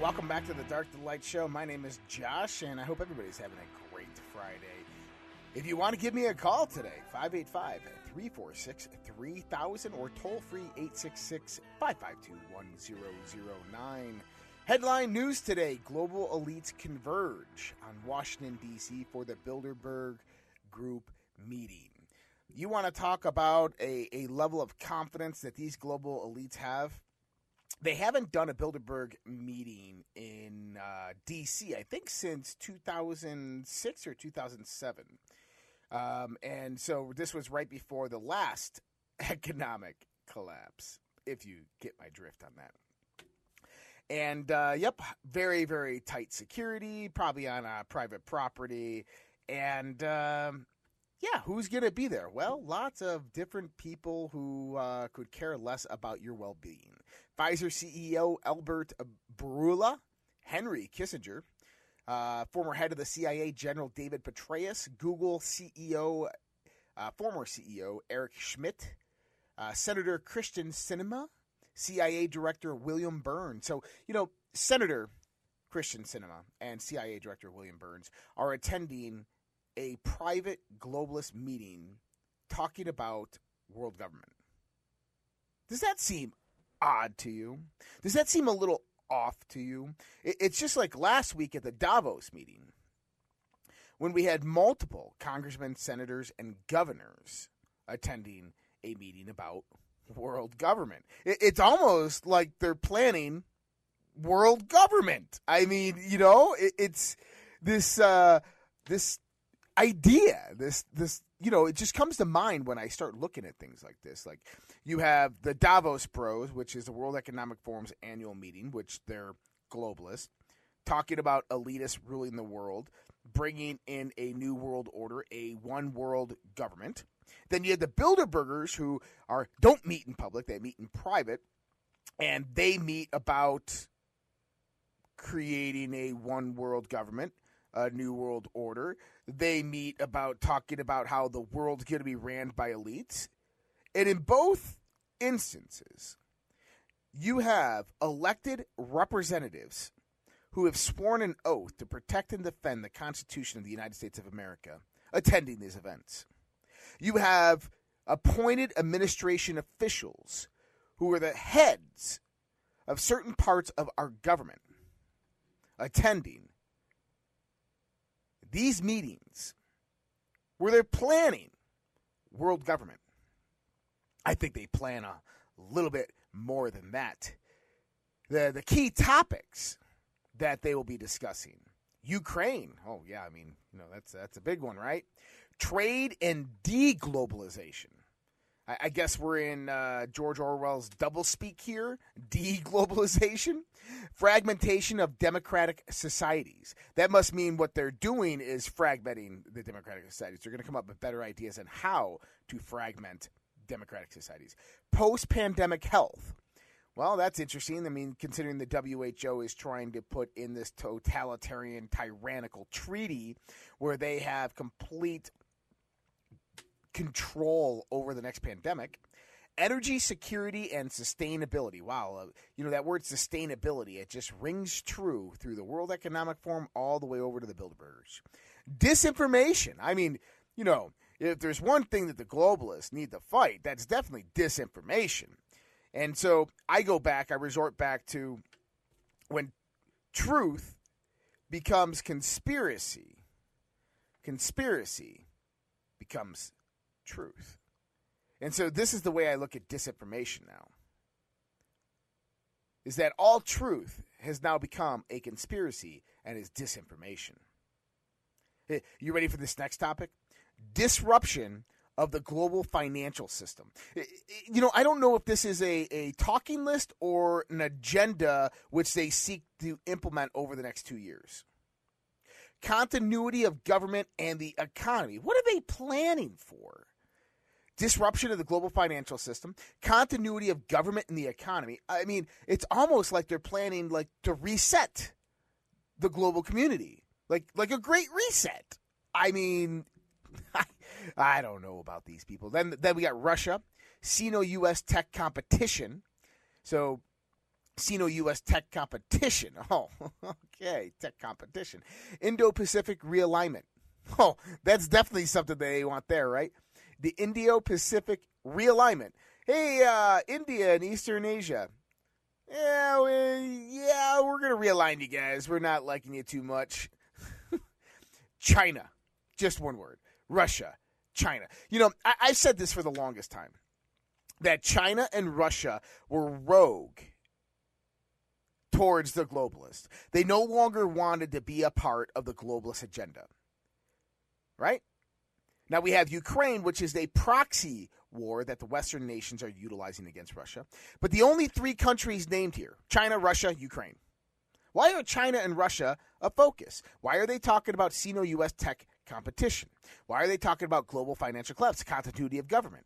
Welcome back to the Dark to Light Show. My name is Josh, and I hope everybody's having a great Friday. If you want to give me a call today, 585 346 3000 or toll free 866 552 1009. Headline news today Global elites converge on Washington, D.C. for the Bilderberg Group meeting. You want to talk about a, a level of confidence that these global elites have? They haven't done a Bilderberg meeting in uh, D.C. I think since 2006 or 2007, um, and so this was right before the last economic collapse. If you get my drift on that. And uh, yep, very very tight security, probably on a private property, and um, yeah, who's going to be there? Well, lots of different people who uh, could care less about your well being. Pfizer CEO Albert Bourla, Henry Kissinger, uh, former head of the CIA General David Petraeus, Google CEO, uh, former CEO Eric Schmidt, uh, Senator Kyrsten Sinema, CIA Director William Burns. So, you know, Senator Kyrsten Sinema and CIA Director William Burns are attending a private globalist meeting talking about world government. Does that seem odd to you? Does that seem a little off to you? It's just like last week at the Davos meeting when we had multiple congressmen, senators, and governors attending a meeting about world government. It's almost like they're planning world government. I mean, you know, it's this uh, this idea, this this you know, it just comes to mind when I start looking at things like this. Like you have the Davos Bros, which is the World Economic Forum's annual meeting, which they're globalists, talking about elitists ruling the world, bringing in a new world order, a one world government. Then you have the Bilderbergers who are don't meet in public; they meet in private, and they meet about creating a one world government, a new world order. They meet about talking about how the world's going to be ran by elites. And in both instances, you have elected representatives who have sworn an oath to protect and defend the Constitution of the United States of America attending these events. You have appointed administration officials who are the heads of certain parts of our government attending these meetings where they're planning world government. I think they plan a little bit more than that. The the key topics that they will be discussing. Ukraine. Oh yeah, I mean, you know, that's that's a big one, right? Trade and deglobalization. I, I guess we're in uh, George Orwell's doublespeak here. Deglobalization, fragmentation of democratic societies. That must mean what they're doing is fragmenting the democratic societies. They're going to come up with better ideas on how to fragment democratic societies. Post pandemic health. Well, that's interesting. I mean, considering the WHO is trying to put in this totalitarian, tyrannical treaty where they have complete control over the next pandemic. Energy security and sustainability. Wow, uh, you know that word sustainability, it just rings true through the World Economic Forum all the way over to the Bilderbergers. Disinformation. I mean, you know, if there's one thing that the globalists need to fight, that's definitely disinformation. And so I go back, I resort back to when truth becomes conspiracy, conspiracy becomes truth. And so this is the way I look at disinformation now. Is that all truth has now become a conspiracy and is disinformation. You ready for this next topic? Disruption of the global financial system. You know, I don't know if this is a, a talking list or an agenda which they seek to implement over the next two years. Continuity of government and the economy. What are they planning for? disruption of the global financial system, continuity of government and the economy. I mean, it's almost like they're planning like to reset the global community. Like like a great reset. I mean, I don't know about these people. Then then we got Russia, Sino US tech competition. So Sino U.S. tech competition. Oh, okay, tech competition. Indo Pacific realignment. Oh, that's definitely something they want there, right? The Indo Pacific realignment. Hey, uh, India and Eastern Asia. Yeah, we, yeah, we're gonna realign you guys. We're not liking you too much. China, just one word. Russia, China. You know, I, I've said this for the longest time that China and Russia were rogue towards the globalists. They no longer wanted to be a part of the globalist agenda. Right? Now we have Ukraine, which is a proxy war that the Western nations are utilizing against Russia. But the only three countries named here China, Russia, Ukraine. Why are China and Russia a focus? Why are they talking about Sino US tech competition? Why are they talking about global financial collapse, continuity of government?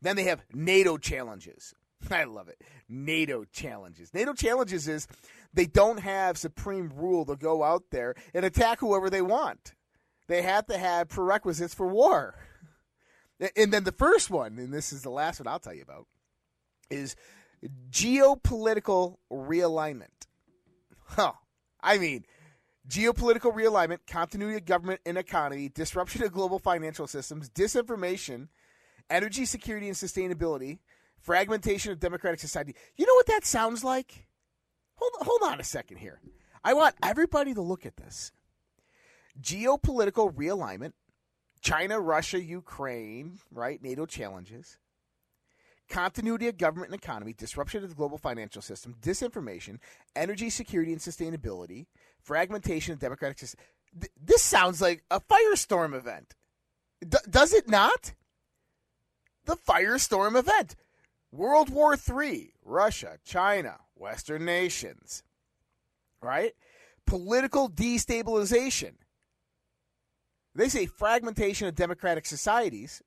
Then they have NATO challenges. I love it. NATO challenges. NATO challenges is they don't have supreme rule to go out there and attack whoever they want. They have to have prerequisites for war. And then the first one, and this is the last one I'll tell you about, is geopolitical realignment. Huh. I mean, geopolitical realignment, continuity of government and economy, disruption of global financial systems, disinformation, energy security and sustainability, fragmentation of democratic society. You know what that sounds like? Hold, hold on a second here. I want everybody to look at this. Geopolitical realignment, China, Russia, Ukraine, right? NATO challenges. Continuity of government and economy, disruption of the global financial system, disinformation, energy security and sustainability, fragmentation of democratic system. This sounds like a firestorm event. D- does it not? The firestorm event. World War III, Russia, China, Western nations. Right? Political destabilization. They say fragmentation of democratic societies.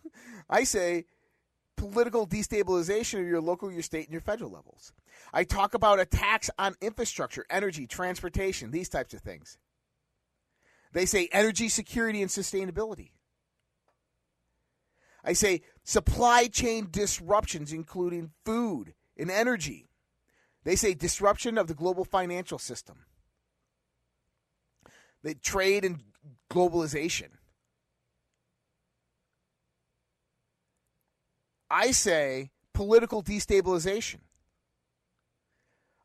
I say political destabilization of your local, your state, and your federal levels. I talk about attacks on infrastructure, energy, transportation, these types of things. They say energy security and sustainability. I say supply chain disruptions, including food and energy. They say disruption of the global financial system. The trade and globalization. I say political destabilization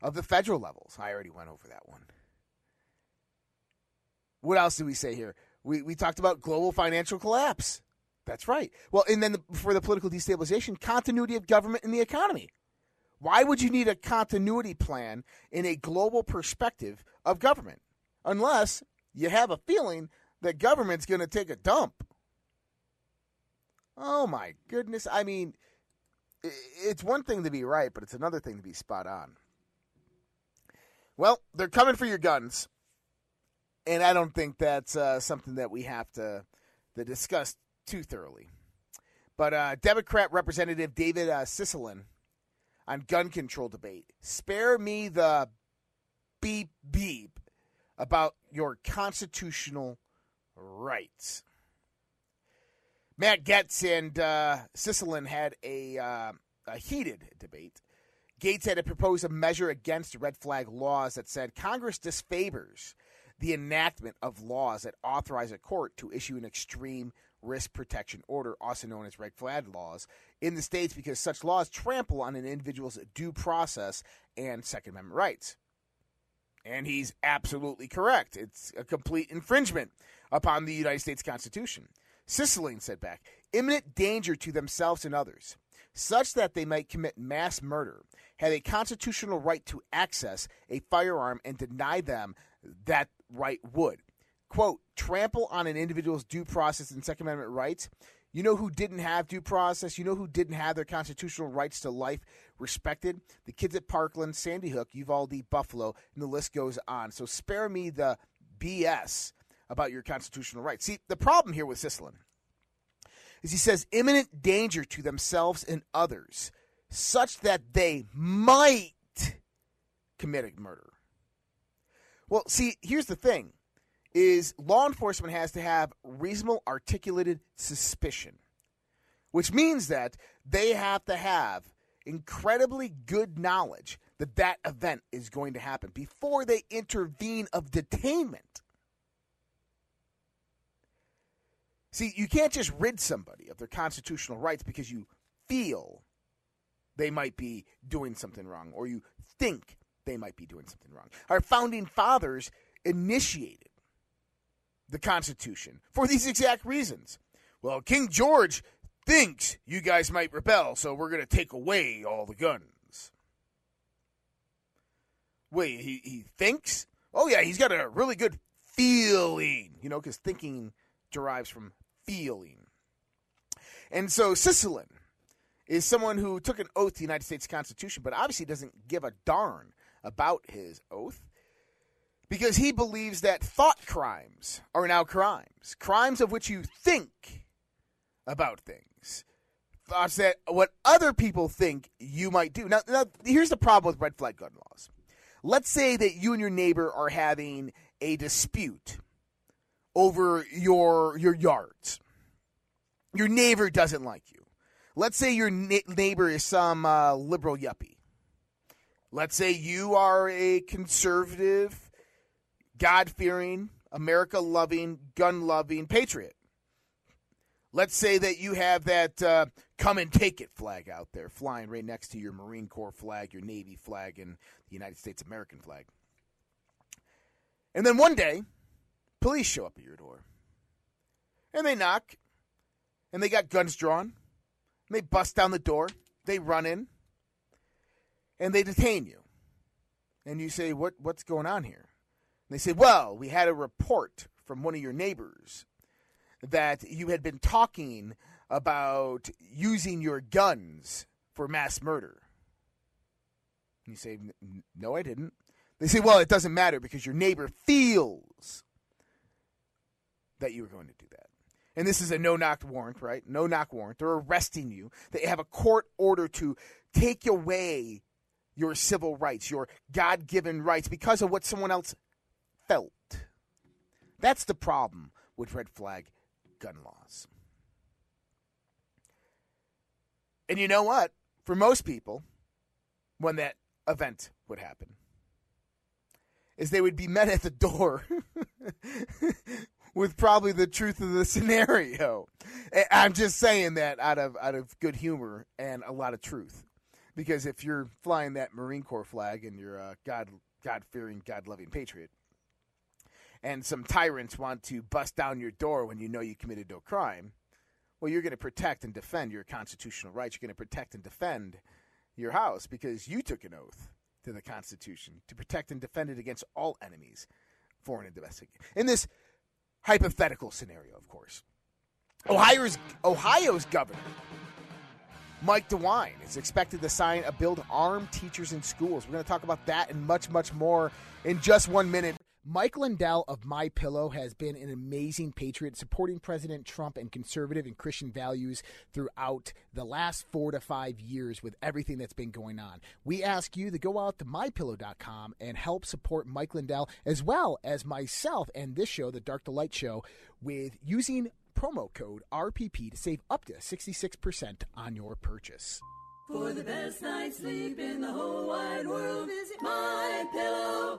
of the federal levels. I already went over that one. What else do we say here? We, we talked about global financial collapse. That's right. Well, and then the, for the political destabilization, continuity of government and the economy. Why would you need a continuity plan in a global perspective of government? Unless you have a feeling that government's going to take a dump. Oh my goodness. I mean, it's one thing to be right, but it's another thing to be spot on. Well, they're coming for your guns. And I don't think that's uh, something that we have to, to discuss too thoroughly. But uh, Democrat Representative David uh, on gun control debate. Spare me the beep beep about your constitutional rights. Matt Gaetz and uh, had a, uh, a heated debate. Gaetz had to propose a measure against red flag laws that said Congress disfavors the enactment of laws that authorize a court to issue an extreme risk protection order, also known as red flag laws, in the states because such laws trample on an individual's due process and Second Amendment rights. And he's absolutely correct. It's a complete infringement upon the United States Constitution. Cicilline said back, imminent danger to themselves and others, such that they might commit mass murder, have a constitutional right to access a firearm and deny them that right would. Quote, trample on an individual's due process and Second Amendment rights. You know who didn't have due process? You know who didn't have their constitutional rights to life respected? The kids at Parkland, Sandy Hook, Uvalde, Buffalo, and the list goes on. So spare me the BS about your constitutional rights. See, the problem here with Cicilline is he says imminent danger to themselves and others, such that they might commit a murder. Well, see, here's the thing is law enforcement has to have reasonable articulated suspicion, which means that they have to have incredibly good knowledge that that event is going to happen before they intervene of detainment. See, you can't just rid somebody of their constitutional rights because you feel they might be doing something wrong or you think they might be doing something wrong. Our founding fathers initiated the Constitution for these exact reasons. Well, King George thinks you guys might rebel, so we're going to take away all the guns. Wait, he, he thinks? Oh, yeah, he's got a really good feeling, you know, because thinking derives from feeling. And so Cicilline is someone who took an oath to the United States Constitution, but obviously doesn't give a darn about his oath because he believes that thought crimes are now crimes, crimes of which you think about things, thoughts that what other people think you might do. Now, now here's the problem with red flag gun laws. Let's say that you and your neighbor are having a dispute over your your yards. Your neighbor doesn't like you. Let's say your na- neighbor is some uh, liberal yuppie. Let's say you are a conservative, God fearing, America loving, gun loving patriot. Let's say that you have that uh, come and take it flag out there flying right next to your Marine Corps flag, your Navy flag, and the United States American flag. And then one day, police show up at your door. And they knock, and they got guns drawn. And they bust down the door. They run in, and they detain you. And you say, what, What's going on here? And they say, Well, we had a report from one of your neighbors that you had been talking about using your guns for mass murder. And you say, No, I didn't. They say, Well, it doesn't matter because your neighbor feels that you were going to do that. And this is a no knock warrant, right? No knock warrant. They're arresting you. They have a court order to take away your civil rights, your God given rights, because of what someone else felt. That's the problem with red flag gun laws. And you know what? For most people, when that event would happen, is they would be met at the door with probably the truth of the scenario. I'm just saying that out of out of good humor and a lot of truth, because if you're flying that Marine Corps flag and you're a God God fearing, God loving patriot, and some tyrants want to bust down your door when you know you committed no crime, well, you're going to protect and defend your constitutional rights. You're going to protect and defend your house because you took an oath to the Constitution to protect and defend it against all enemies, foreign and domestic. In this hypothetical scenario, of course, Ohio's Ohio's governor Mike DeWine is expected to sign a bill to arm teachers in schools. We're going to talk about that and much, much more in just one minute. Mike Lindell of My Pillow has been an amazing patriot, supporting President Trump and conservative and Christian values throughout the last four to five years with everything that's been going on. We ask you to go out to mypillow.com and help support Mike Lindell as well as myself and this show, the Dark to Light Show, with using promo code RPP to save up to 66% on your purchase. For the best night's sleep in the whole wide world, visit mypillow.com.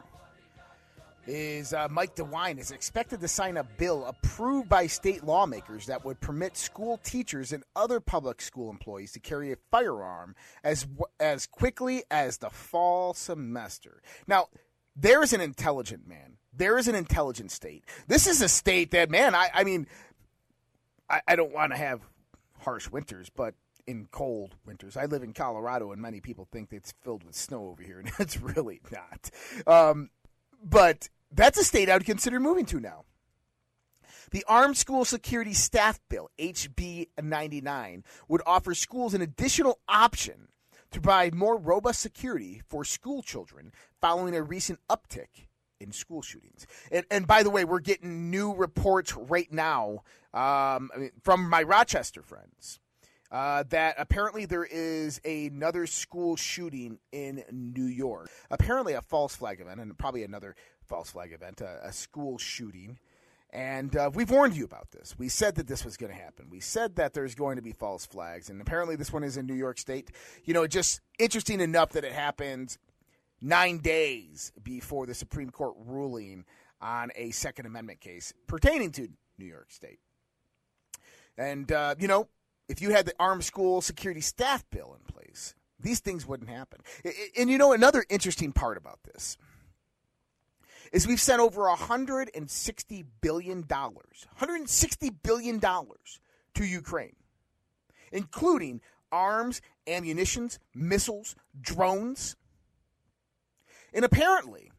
is uh, Mike DeWine is expected to sign a bill approved by state lawmakers that would permit school teachers and other public school employees to carry a firearm as as quickly as the fall semester. Now, there is an intelligent man. There is an intelligent state. This is a state that, man, I, I mean, I, I don't want to have harsh winters, but in cold winters. I live in Colorado, and many people think it's filled with snow over here, and it's really not. Um, but that's a state I would consider moving to now. The Armed School Security Staff Bill, HB 99, would offer schools an additional option to provide more robust security for school children following a recent uptick in school shootings. And, and by the way, we're getting new reports right now um, from my Rochester friends. Uh, that apparently there is another school shooting in New York. Apparently, a false flag event, and probably another false flag event, a, a school shooting. And uh, we've warned you about this. We said that this was going to happen. We said that there's going to be false flags, and apparently this one is in New York State. You know, just interesting enough that it happened nine days before the Supreme Court ruling on a Second Amendment case pertaining to New York State. And, uh, you know, if you had the Armed School Security Staff Bill in place, these things wouldn't happen. And, you know, another interesting part about this is we've sent over 160 billion dollars, 160 billion dollars to Ukraine, including arms, ammunitions, missiles, drones. And apparently,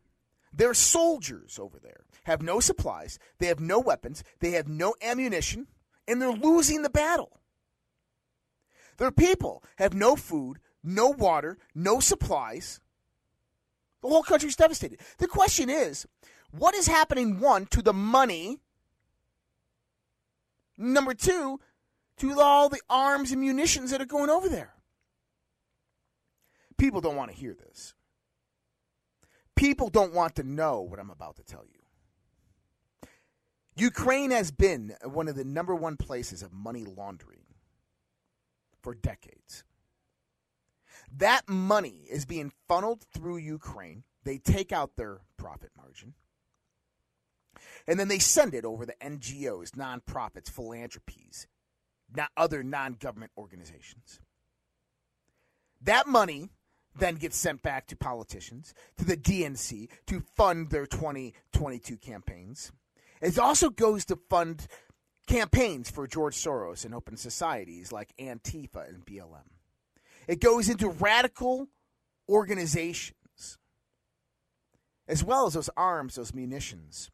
their soldiers over there have no supplies, they have no weapons, they have no ammunition, and they're losing the battle. Their people have no food, no water, no supplies. The whole country's devastated. The question is, what is happening, one, to the money? Number two, to all the arms and munitions that are going over there. People don't want to hear this. People don't want to know what I'm about to tell you. Ukraine has been one of the number one places of money laundering for decades. That money is being funneled through Ukraine. They take out their profit margin. And then they send it over the NGOs, nonprofits, philanthropies, not other non government organizations. That money then gets sent back to politicians, to the DNC to fund their 2022 campaigns. It also goes to fund campaigns for George Soros and open societies like Antifa and BLM. It goes into radical organizations, as well as those arms, those munitions.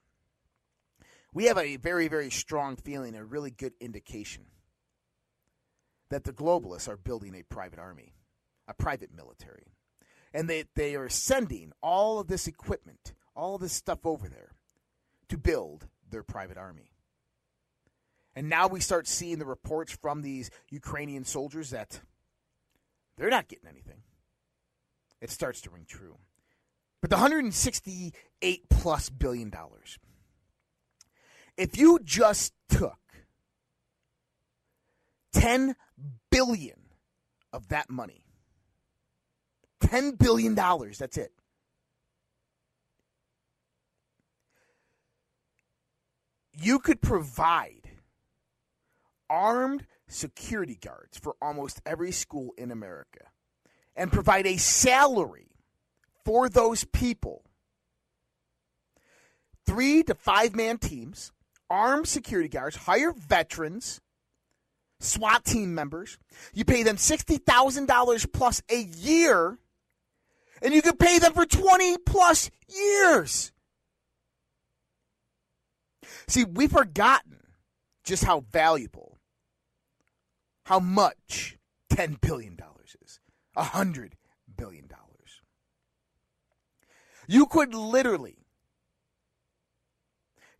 We have a very, very strong feeling, a really good indication that the globalists are building a private army, a private military. And they, they are sending all of this equipment, all of this stuff over there to build their private army. And now we start seeing the reports from these Ukrainian soldiers that they're not getting anything. It starts to ring true. But the 168 plus billion dollars. If you just took 10 billion of that money, 10 billion dollars, that's it. You could provide armed security guards for almost every school in America and provide a salary for those people. Three to five man teams, armed security guards, hire veterans, SWAT team members. You pay them $60,000 plus a year, and you can pay them for 20 plus years. See, we've forgotten just how valuable, how much $10 billion is, $100 billion. You could literally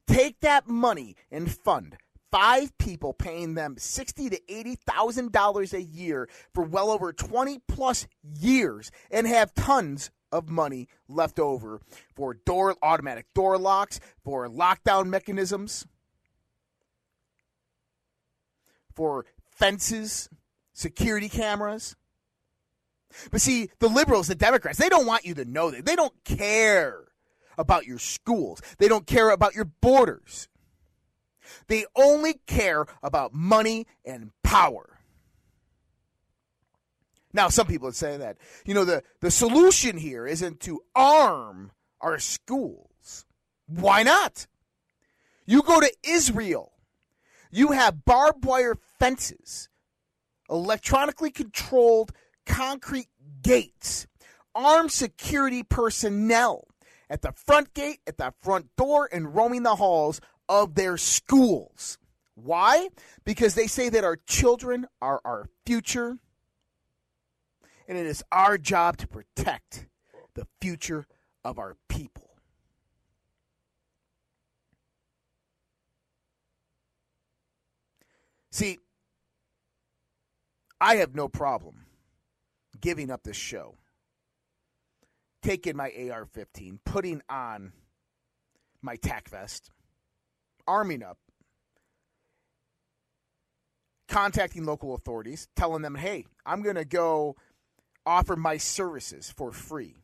take that money and fund five people paying them sixty to eighty thousand dollars a year for well over twenty plus years and have tons of money left over for door automatic door locks, for lockdown mechanisms, for fences, security cameras. But see, the liberals, the Democrats, they don't want you to know that. They don't care about your schools. They don't care about your borders. They only care about money and power. Now, some people would say that, you know, the, the solution here isn't to arm our schools. Why not? You go to Israel, you have barbed wire fences, electronically controlled concrete gates, armed security personnel at the front gate, at the front door, and roaming the halls of their schools. Why? Because they say that our children are our future, and it is our job to protect the future of our people. See, I have no problem giving up this show, taking my AR 15, putting on my tack vest, arming up, contacting local authorities, telling them, hey, I'm going to go offer my services for free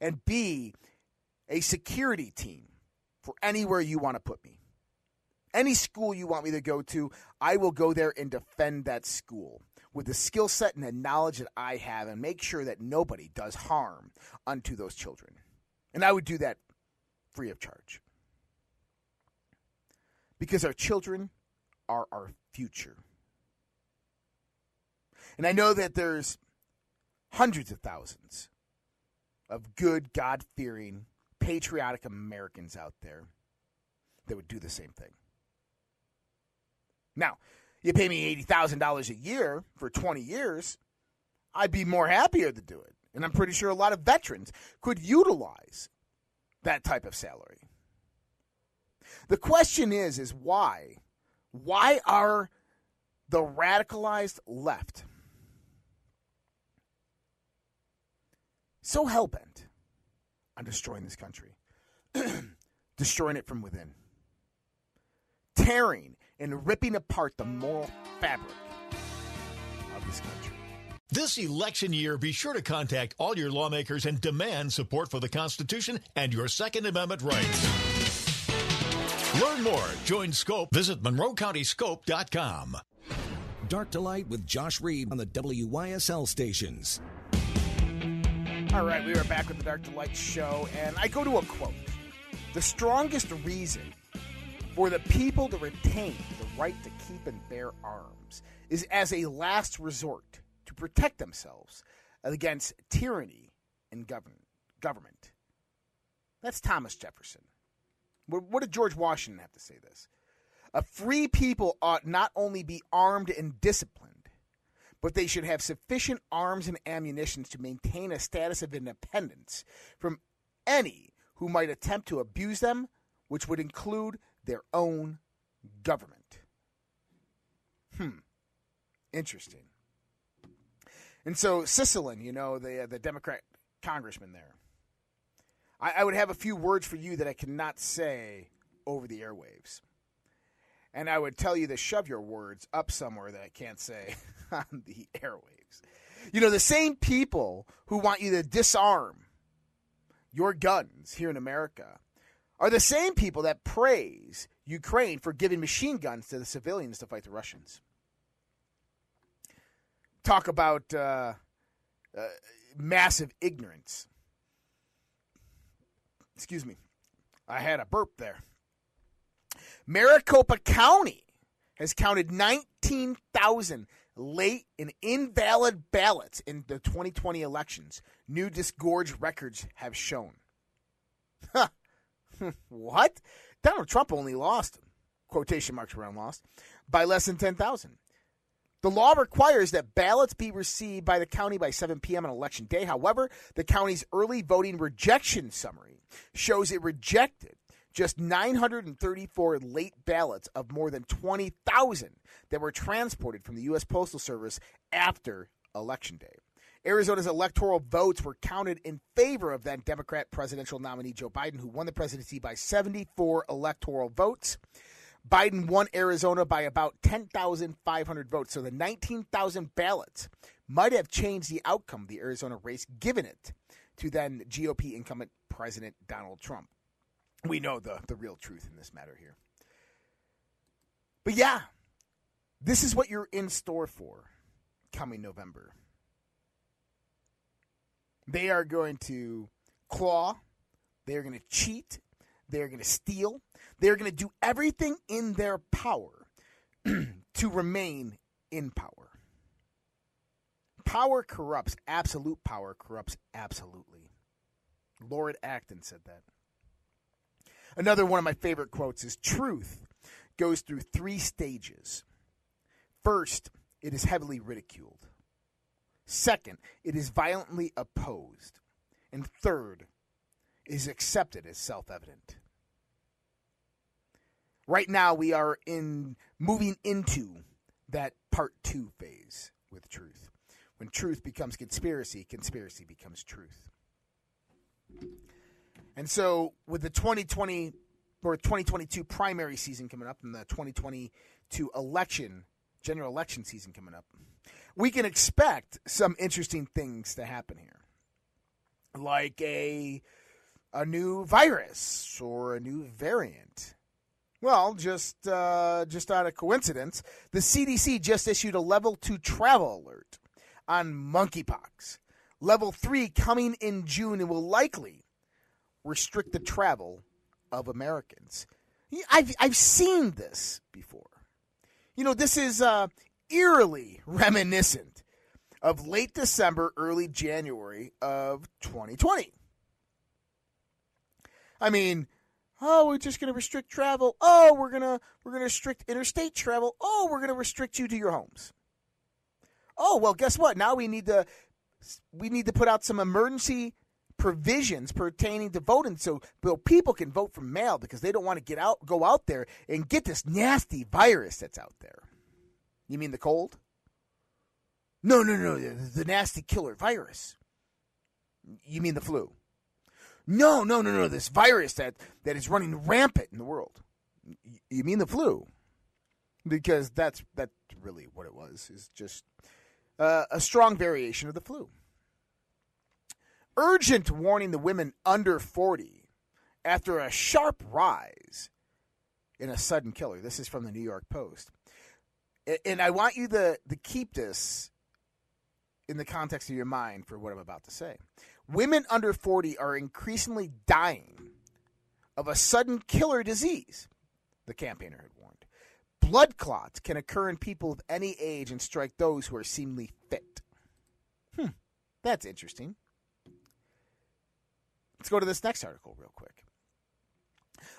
and be a security team for anywhere you want to put me. Any school you want me to go to, I will go there and defend that school with the skill set and the knowledge that I have and make sure that nobody does harm unto those children. And I would do that free of charge. Because our children are our future. And I know that there's hundreds of thousands of good, God fearing, patriotic Americans out there that would do the same thing. Now, you pay me $80,000 a year for 20 years, I'd be more happier to do it. And I'm pretty sure a lot of veterans could utilize that type of salary. The question is is why? Why are the radicalized left so hell-bent on destroying this country? destroying it from within. Tearing and ripping apart the moral fabric of this country. This election year, be sure to contact all your lawmakers and demand support for the Constitution and your Second Amendment rights. Learn more. Join Scope. Visit MonroeCountyScope.com. Dark to Light with Josh Reed on the WYSL stations. All right, we are back with the Dark to Light show, and I go to a quote. The strongest reason for the people to retain the right to keep and bear arms is as a last resort to protect themselves against tyranny and govern- government. That's Thomas Jefferson. What did George Washington have to say this? A free people ought not only be armed and disciplined, but they should have sufficient arms and ammunition to maintain a status of independence from any who might attempt to abuse them, which would include their own government. Hmm. Interesting. And so Cicilline, you know, the uh, the Democrat congressman there, I, I would have a few words for you that I cannot say over the airwaves. And I would tell you to shove your words up somewhere that I can't say on the airwaves. You know, the same people who want you to disarm your guns here in America are the same people that praise Ukraine for giving machine guns to the civilians to fight the Russians. Talk about uh, uh, massive ignorance. Excuse me. I had a burp there. Maricopa County has counted 19,000 late and invalid ballots in the 2020 elections. New disgorged records have shown. Huh. what? Donald Trump only lost, quotation marks around lost, by less than 10,000. The law requires that ballots be received by the county by 7 p.m. on election day. However, the county's early voting rejection summary shows it rejected just 934 late ballots of more than 20,000 that were transported from the U.S. Postal Service after Election Day. Arizona's electoral votes were counted in favor of then Democrat presidential nominee Joe Biden, who won the presidency by 74 electoral votes. Biden won Arizona by about 10,500 votes. So the 19,000 ballots might have changed the outcome of the Arizona race, given it to then GOP incumbent President Donald Trump. We know the, the real truth in this matter here. But yeah, this is what you're in store for coming November. They are going to claw, they are going to cheat, they are going to steal, they are going to do everything in their power to remain in power. Power corrupts. Absolute power corrupts absolutely. Lord Acton said that. Another one of my favorite quotes is Truth goes through three stages. First, it is heavily ridiculed. Second, it is violently opposed. And third, is accepted as self evident. Right now, we are in moving into that part two phase with truth. When truth becomes conspiracy, conspiracy becomes truth. And so, with the 2020 or 2022 primary season coming up and the 2022 election, general election season coming up, we can expect some interesting things to happen here. Like a a new virus or a new variant. Well, just uh, just out of coincidence, the CDC just issued a level two travel alert on monkeypox. Level three coming in June and will likely restrict the travel of Americans. I've I've seen this before. You know, this is uh, eerily reminiscent of late December, early January of 2020. I mean, oh, we're just going to restrict travel. Oh, we're going to we're going to restrict interstate travel. Oh, we're going to restrict you to your homes. Oh, well, guess what? Now we need to we need to put out some emergency provisions pertaining to voting so people can vote from mail because they don't want to get out go out there and get this nasty virus that's out there. You mean the cold? No, no, no, the, the nasty killer virus. You mean the flu? No, no, no, no, this virus that, that is running rampant in the world. You mean the flu? Because that's that's really what it was. Is just uh, a strong variation of the flu. Urgent warning the women under 40 after a sharp rise in a sudden killer. This is from the New York Post and I want you to, to keep this in the context of your mind for what I'm about to say. Women under 40 are increasingly dying of a sudden killer disease, the campaigner had warned. Blood clots can occur in people of any age and strike those who are seemingly fit. Hmm, that's interesting. Let's go to this next article real quick.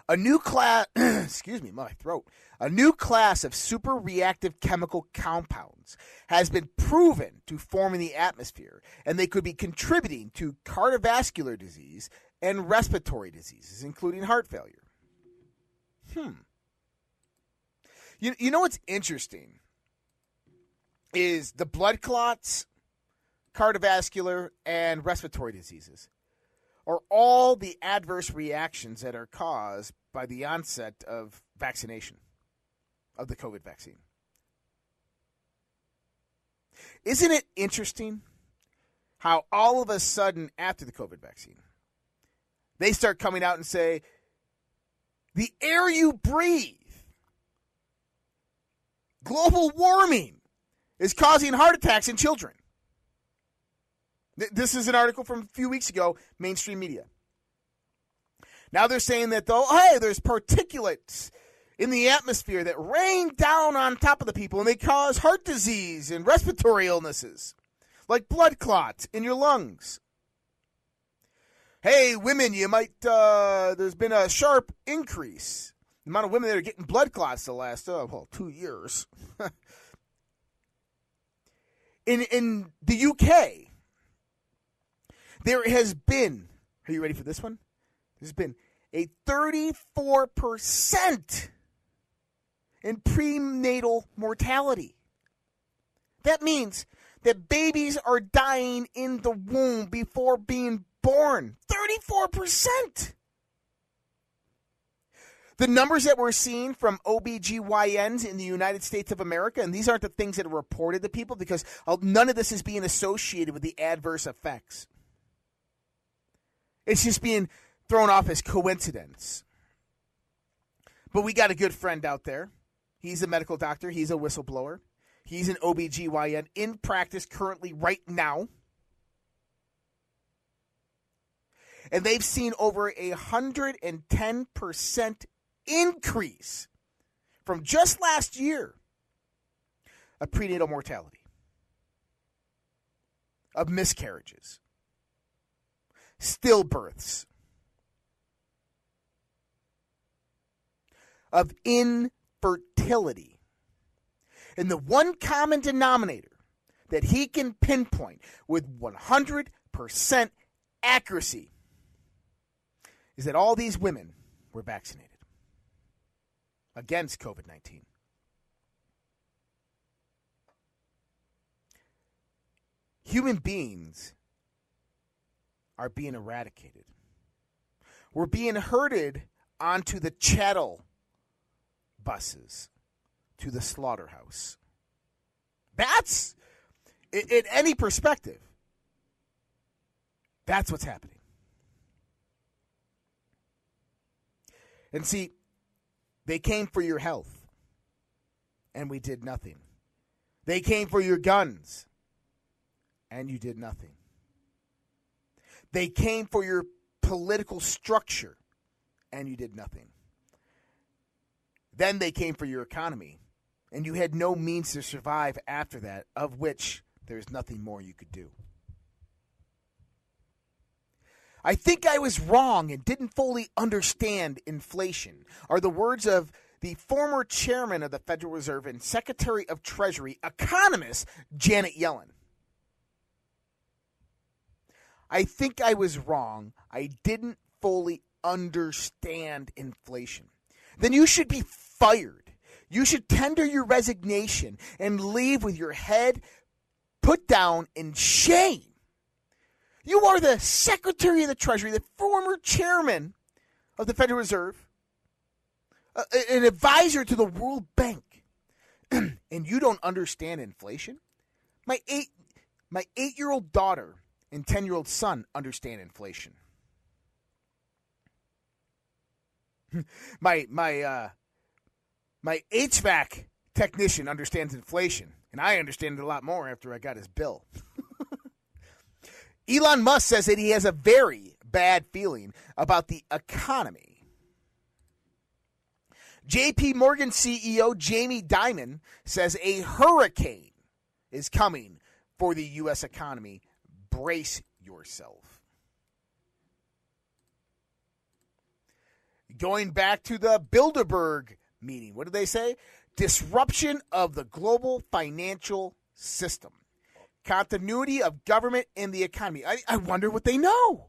A new class, excuse me, my throat. A new class of super reactive chemical compounds has been proven to form in the atmosphere, and they could be contributing to cardiovascular disease and respiratory diseases, including heart failure. Hmm. You, you know what's interesting is the blood clots, cardiovascular, and respiratory diseases are all the adverse reactions that are caused by the onset of vaccination, of the COVID vaccine. Isn't it interesting how all of a sudden after the COVID vaccine, they start coming out and say, the air you breathe, global warming is causing heart attacks in children. This is an article from a few weeks ago, mainstream media. Now they're saying that though, hey, there's particulates in the atmosphere that rain down on top of the people and they cause heart disease and respiratory illnesses like blood clots in your lungs. Hey, women, you might, uh, there's been a sharp increase. The amount of women that are getting blood clots the last, uh, well, two years. in, in the UK, there has been, are you ready for this one? There's been a 34% in prenatal mortality. That means that babies are dying in the womb before being born. 34%. The numbers that we're seeing from OBGYNs in the United States of America, and these aren't the things that are reported to people because uh, none of this is being associated with the adverse effects. It's just being thrown off as coincidence. But we got a good friend out there. He's a medical doctor, he's a whistleblower. He's an OBGYN in practice currently right now. And they've seen over a 110% increase from just last year of prenatal mortality, of miscarriages, stillbirths, of infertility. And the one common denominator that he can pinpoint with 100% accuracy is that all these women were vaccinated against COVID 19. Human beings are being eradicated. We're being herded onto the chattel buses to the slaughterhouse. That's, in, any perspective, that's what's happening. And see, they came for your health, and we did nothing. They came for your guns, and you did nothing. They came for your political structure, and you did nothing. Then they came for your economy, and you had no means to survive after that, of which there's nothing more you could do. I think I was wrong and didn't fully understand inflation, are the words of the former chairman of the Federal Reserve and Secretary of Treasury, economist Janet Yellen. I think I was wrong. I didn't fully understand inflation. Then you should be fired. You should tender your resignation and leave with your head put down in shame. You are the Secretary of the Treasury, the former chairman of the Federal Reserve, an advisor to the World Bank, and you don't understand inflation? My eight, my eight-year-old daughter and ten-year-old son understand inflation. my my uh, my HVAC technician understands inflation, and I understand it a lot more after I got his bill. Elon Musk says that he has a very bad feeling about the economy. JP Morgan CEO Jamie Dimon says a hurricane is coming for the U.S. economy. Brace yourself. Going back to the Bilderberg meeting. What did they say? Disruption of the global financial system. Continuity of government and the economy. I, I wonder what they know.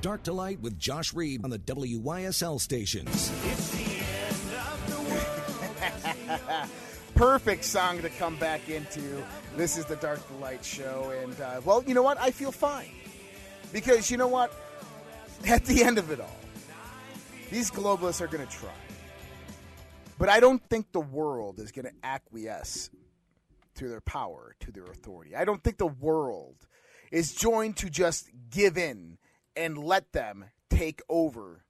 Dark to Light with Josh Reed on the WYSL stations. Perfect song to come back into. This is the Dark to Light show. And, uh, well, you know what? I feel fine. Because, you know what? At the end of it all, these globalists are going to try. But I don't think the world is going to acquiesce to their power, to their authority. I don't think the world is joined to just give in and let them take over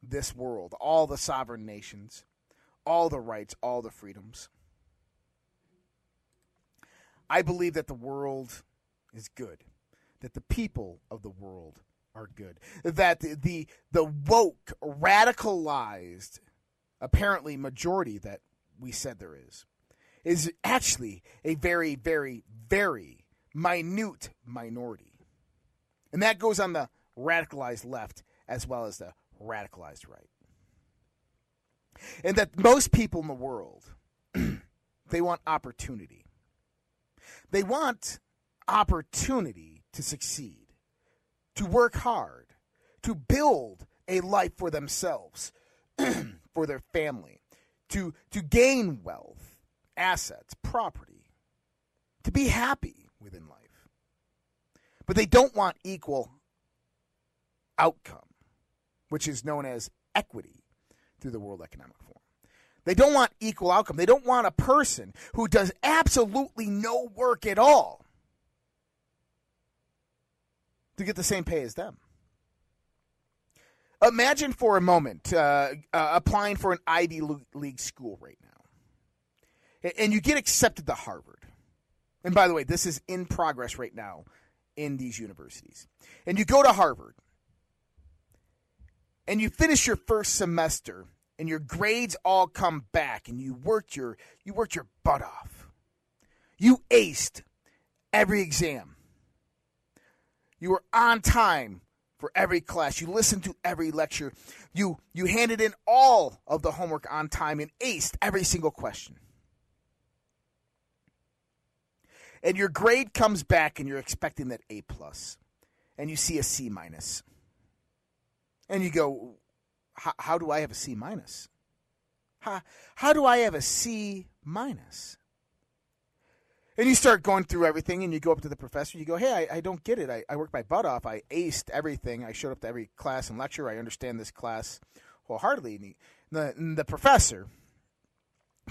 this world, all the sovereign nations, all the rights, all the freedoms. I believe that the world is good, that the people of the world are good, that the the, the woke, radicalized, apparently majority that we said there is, is actually a very, very, very minute minority. And that goes on the radicalized left as well as the radicalized right. And that most people in the world, they want opportunity. They want opportunity to succeed, to work hard, to build a life for themselves, for their family, to, to gain wealth, assets, property, to be happy within life but they don't want equal outcome, which is known as equity through the World Economic Forum. They don't want equal outcome. They don't want a person who does absolutely no work at all to get the same pay as them. Imagine for a moment uh, uh, applying for an Ivy League school right now, and you get accepted to Harvard. And by the way, this is in progress right now in these universities. And you go to Harvard and you finish your first semester and your grades all come back and you worked your you worked your butt off. You aced every exam. You were on time for every class. You listened to every lecture. You you handed in all of the homework on time and aced every single question. And your grade comes back and you're expecting that A plus, and you see a C minus, and you go, "How do I have a C minus? How how do I have a C minus?" And you start going through everything, and you go up to the professor. You go, "Hey, I, I don't get it. I, I worked my butt off. I aced everything. I showed up to every class and lecture. I understand this class wholeheartedly." And, he, the and the professor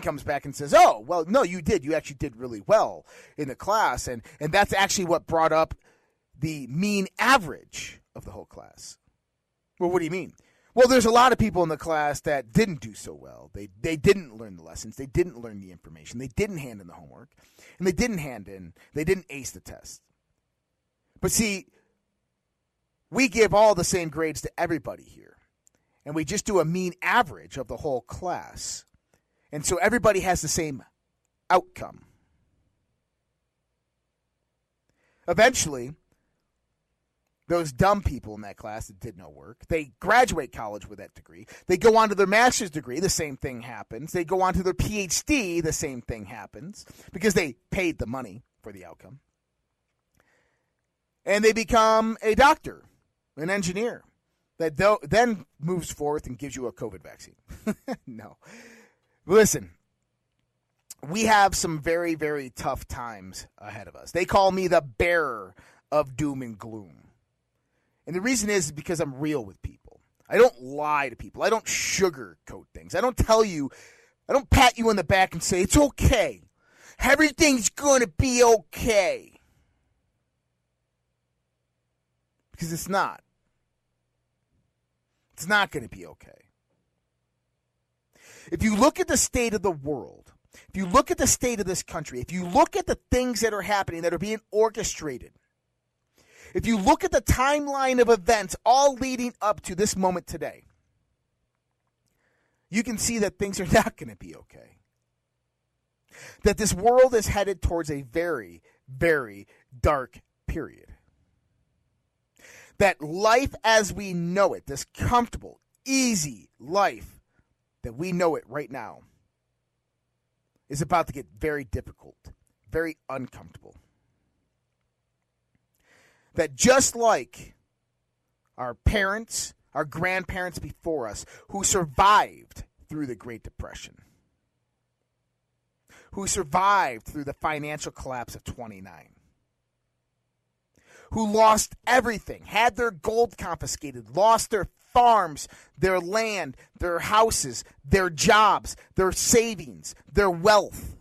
comes back and says, "Oh, well, no, you did. You actually did really well in the class, and and that's actually what brought up the mean average of the whole class." Well, what do you mean? Well, there's a lot of people in the class that didn't do so well. They they didn't learn the lessons. They didn't learn the information. They didn't hand in the homework, and they didn't hand in. They didn't ace the test. But see, we give all the same grades to everybody here, and we just do a mean average of the whole class. And so everybody has the same outcome. Eventually, those dumb people in that class that did no work, they graduate college with that degree. They go on to their master's degree, the same thing happens. They go on to their PhD, the same thing happens because they paid the money for the outcome. And they become a doctor, an engineer that then moves forth and gives you a COVID vaccine. no. Listen, we have some very, very tough times ahead of us. They call me the bearer of doom and gloom. And the reason is because I'm real with people. I don't lie to people. I don't sugarcoat things. I don't tell you, I don't pat you on the back and say, it's okay. Everything's going to be okay. Because it's not. It's not going to be okay. If you look at the state of the world, if you look at the state of this country, if you look at the things that are happening that are being orchestrated, if you look at the timeline of events all leading up to this moment today, you can see that things are not going to be okay. That this world is headed towards a very, very dark period. That life as we know it, this comfortable, easy life that we know it right now, is about to get very difficult, very uncomfortable. That just like our parents, our grandparents before us, who survived through the Great Depression, who survived through the financial collapse of 29, who lost everything, had their gold confiscated, lost their farms, their land, their houses, their jobs, their savings, their wealth.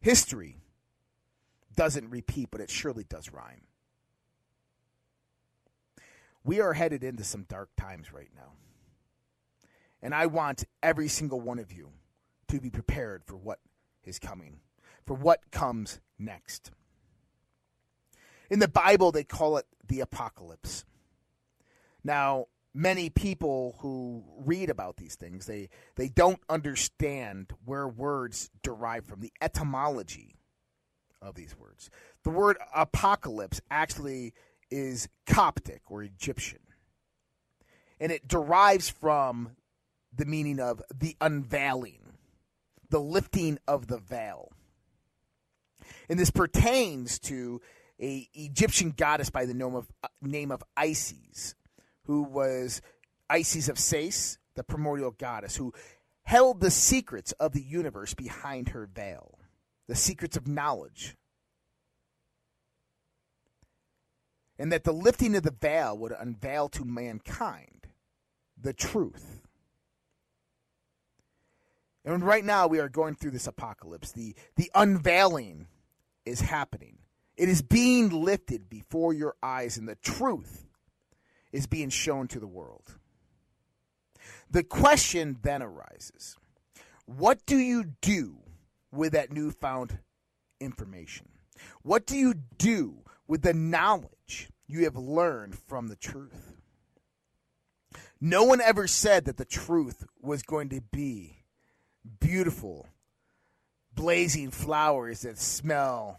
History doesn't repeat, but it surely does rhyme. We are headed into some dark times right now. And I want every single one of you to be prepared for what is coming, for what comes next. In the Bible, they call it the apocalypse. Now, many people who read about these things, they, they don't understand where words derive from, the etymology of these words. The word apocalypse actually is Coptic or Egyptian. And it derives from the meaning of the unveiling, the lifting of the veil. And this pertains to a Egyptian goddess by the name of uh, name of Isis, who was Isis of Sais, the primordial goddess, who held the secrets of the universe behind her veil, the secrets of knowledge. And that the lifting of the veil would unveil to mankind the truth. And right now we are going through this apocalypse. The, the unveiling is happening. It is being lifted before your eyes, and the truth is being shown to the world. The question then arises what do you do with that newfound information? What do you do with the knowledge you have learned from the truth? No one ever said that the truth was going to be beautiful, blazing flowers that smell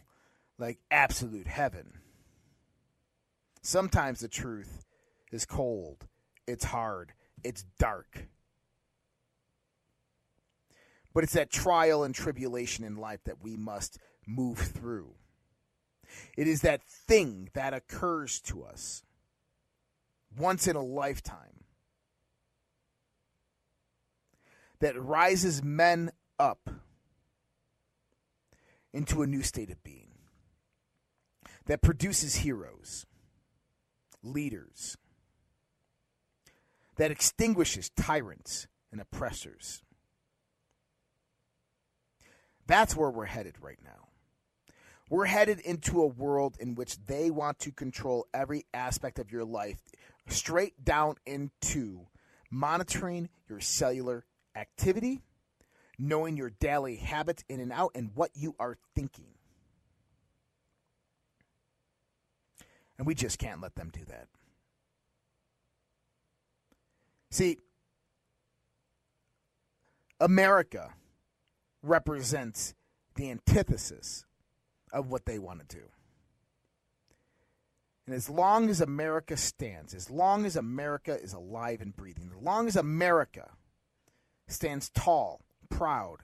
like absolute heaven. Sometimes the truth is cold, it's hard, it's dark. But it's that trial and tribulation in life that we must move through. It is that thing that occurs to us once in a lifetime that rises men up into a new state of being that produces heroes, leaders, that extinguishes tyrants and oppressors. That's where we're headed right now. We're headed into a world in which they want to control every aspect of your life, straight down into monitoring your cellular activity, knowing your daily habits in and out, and what you are thinking. And we just can't let them do that. See, America represents the antithesis of what they want to do. And as long as America stands, as long as America is alive and breathing, as long as America stands tall, proud,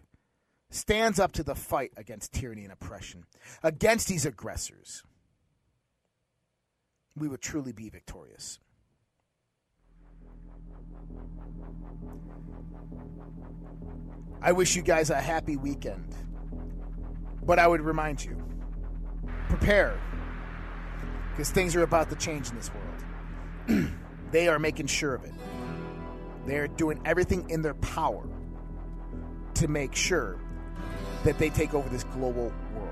stands up to the fight against tyranny and oppression, against these aggressors, we would truly be victorious. I wish you guys a happy weekend. But I would remind you prepare because things are about to change in this world. they are making sure of it. They're doing everything in their power to make sure that they take over this global world.